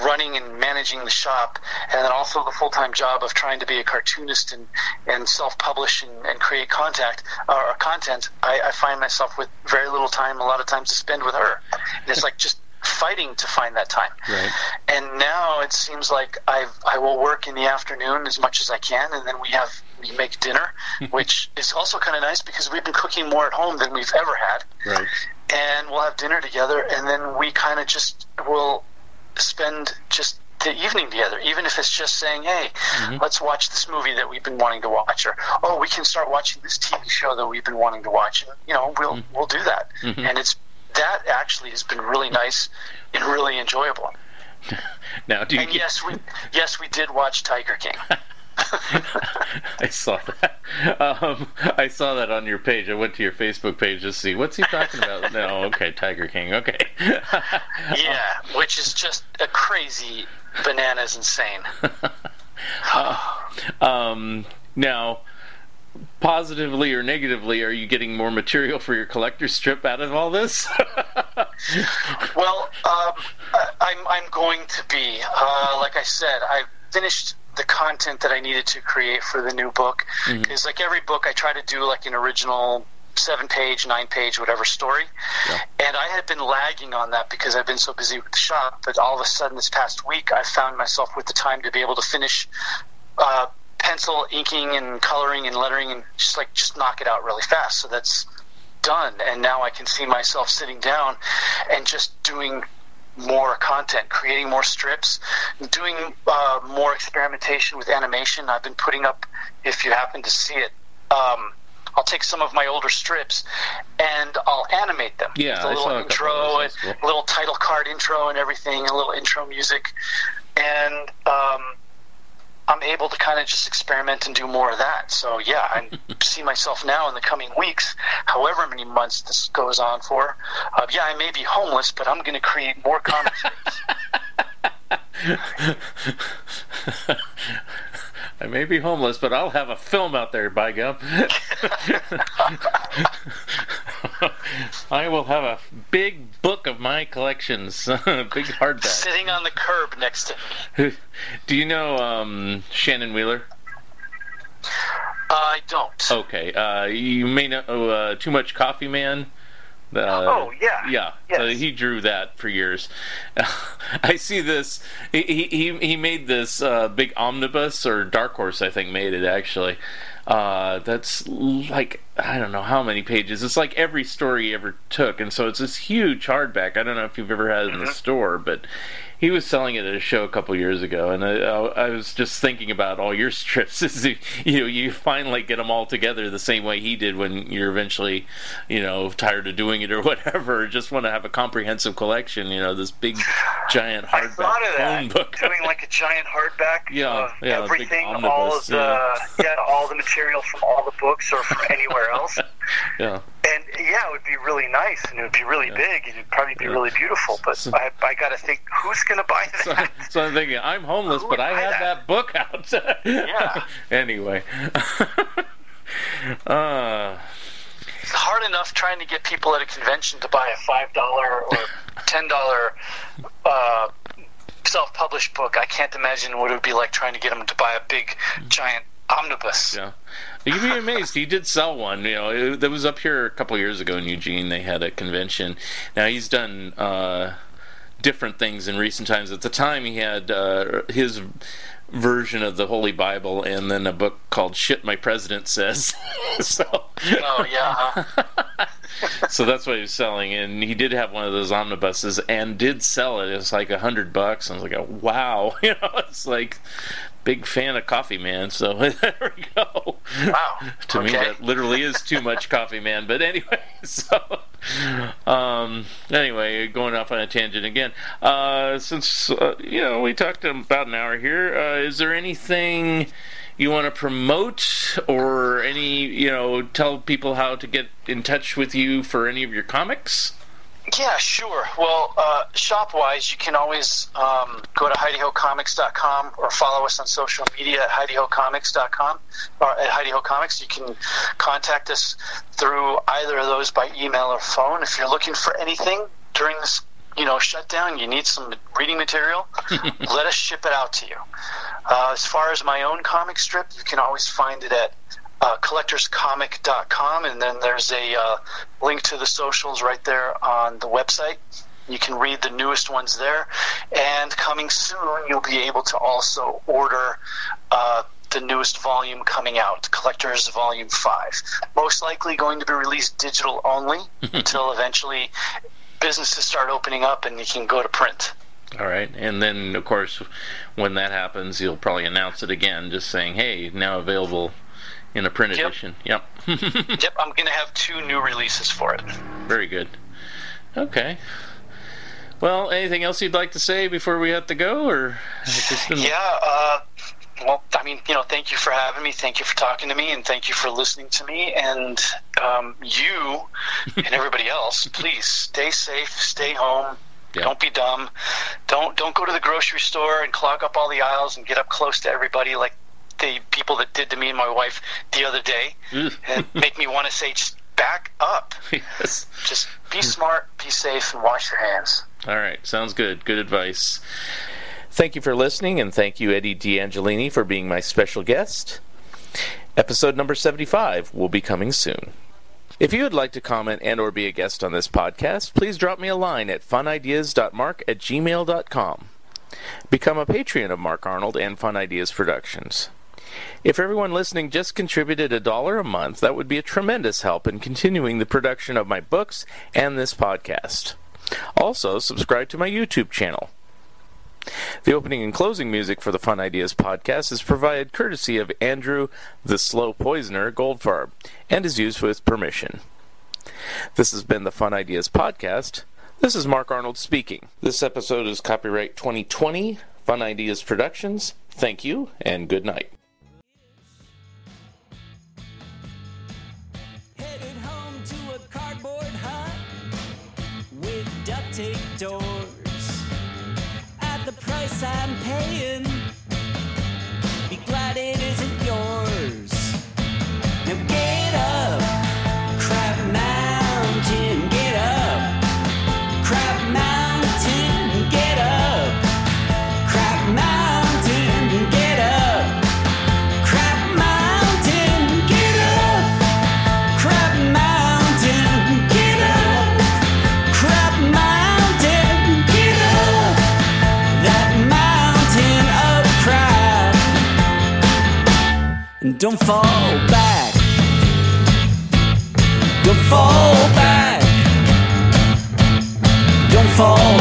running and managing the shop, and then also the full time job of trying to be a cartoonist and, and self publish and, and create contact uh, or content, I, I find myself with very little time, a lot of times to spend with her. And it's like just fighting to find that time. Right. And now it seems like I've I will work in the afternoon as much as I can, and then we have we make dinner, which is also kind of nice because we've been cooking more at home than we've ever had. Right. And we'll have dinner together, and then we kind of just will spend just the evening together, even if it's just saying, "Hey, mm-hmm. let's watch this movie that we've been wanting to watch," or "Oh, we can start watching this TV show that we've been wanting to watch." And, you know, we'll mm-hmm. we'll do that, mm-hmm. and it's that actually has been really nice and really enjoyable. Now, do you And get, yes, we yes we did watch Tiger King. I saw that. Um, I saw that on your page. I went to your Facebook page to see what's he talking about. no, okay, Tiger King. Okay. yeah, which is just a crazy, bananas insane. um, now, positively or negatively, are you getting more material for your collector's strip out of all this? Well, um, I- I'm I'm going to be uh, like I said. I finished the content that I needed to create for the new book because, like every book, I try to do like an original seven page, nine page, whatever story. And I had been lagging on that because I've been so busy with the shop. But all of a sudden, this past week, I found myself with the time to be able to finish. Uh, pencil inking and coloring and lettering and just like just knock it out really fast so that's done and now i can see myself sitting down and just doing more content creating more strips doing uh, more experimentation with animation i've been putting up if you happen to see it um, I'll take some of my older strips and I'll animate them. Yeah, with a I little saw intro, of those. and cool. a little title card intro and everything, a little intro music, and um, I'm able to kind of just experiment and do more of that. So yeah, I see myself now in the coming weeks, however many months this goes on for. Uh, yeah, I may be homeless, but I'm going to create more comic. I may be homeless, but I'll have a film out there, by gum. I will have a big book of my collections, big hardback. Sitting on the curb next to me. Do you know um, Shannon Wheeler? I don't. Okay, uh, you may know uh, Too Much Coffee Man. Uh, Oh, yeah. yeah. Yes. So he drew that for years. I see this. He he he made this uh, big omnibus or Dark Horse, I think, made it actually. Uh, that's like I don't know how many pages. It's like every story he ever took, and so it's this huge hardback. I don't know if you've ever had it in the store, but he was selling it at a show a couple years ago, and I, I was just thinking about all your strips. Is you you know you finally get them all together the same way he did when you're eventually you know tired of doing it or whatever. Just want to have a comprehensive collection. You know this big giant I hardback thought of phone that. book. Doing like a giant hardback Yeah, of yeah, everything, all of the yeah. yeah, all the material from all the books or from anywhere else. yeah. And yeah, it would be really nice and it would be really big and it'd probably be Yeah. really beautiful. But So- I, I got to think, who's going to buy So, that? so I'm thinking, I'm homeless, Who but I have that? that book out. Yeah. anyway. uh, It's hard enough trying to get people at a convention to buy a five dollar or ten dollar uh, self-published book. I can't imagine what it would be like trying to get them to buy a big, giant omnibus. yeah. You'd be amazed. He did sell one. You know, it, that was up here a couple years ago in Eugene. They had a convention. Now he's done uh, different things in recent times. At the time, he had uh, his version of the Holy Bible and then a book called "Shit My President Says." so. Oh yeah. So that's what he was selling, and he did have one of those omnibuses, and did sell it. It was like a hundred bucks. And I was like, wow, you know, it's like big fan of Coffee Man. So there we go. Wow. to me, that literally is too much Coffee Man. But anyway, so um, anyway, going off on a tangent again. Uh, since uh, you know we talked about an hour here, uh, is there anything? You want to promote or any, you know, tell people how to get in touch with you for any of your comics? Yeah, sure. Well, uh, shop wise, you can always um, go to HeidiHoComics.com or follow us on social media at HeidiHoComics.com or at Heidiho Comics. You can contact us through either of those by email or phone. If you're looking for anything during this, you know, shutdown, you need some reading material, let us ship it out to you. Uh, as far as my own comic strip, you can always find it at uh, collectorscomic.com, and then there's a uh, link to the socials right there on the website. You can read the newest ones there, and coming soon, you'll be able to also order uh, the newest volume coming out, Collectors Volume 5. Most likely going to be released digital only until eventually businesses start opening up and you can go to print. All right, and then of course, when that happens, you'll probably announce it again, just saying, "Hey, now available in a print Yep. edition." Yep. Yep, I'm going to have two new releases for it. Very good. Okay. Well, anything else you'd like to say before we have to go, or Yeah, uh, well, I mean, you know, thank you for having me. Thank you for talking to me, and thank you for listening to me. And um, you and everybody else, please stay safe, stay home. Yeah. Don't be dumb. Don't don't go to the grocery store and clog up all the aisles and get up close to everybody like the people that did to me and my wife the other day, mm. and make me want to say, just back up. yes. Just be smart, be safe, and wash your hands. All right, sounds good. Good advice. Thank you for listening, and thank you, Eddie D'Angelini, for being my special guest. Episode number 75 will be coming soon. If you would like to comment and or be a guest on this podcast, please drop me a line at funideas.mark at gmail.com. Become a patron of Mark Arnold and Fun Ideas Productions. If everyone listening just contributed a dollar a month, that would be a tremendous help in continuing the production of my books and this podcast. Also, subscribe to my YouTube channel. The opening and closing music for the Fun Ideas podcast is provided courtesy of Andrew the Slow Poisoner Goldfarb and is used with permission. This has been the Fun Ideas podcast. This is Mark Arnold speaking. This episode is copyright 2020 Fun Ideas Productions. Thank you and good night. Headed home to a cardboard hut with duct tape doors. At the price I'm paying, Don't fall back. Don't fall back. Don't fall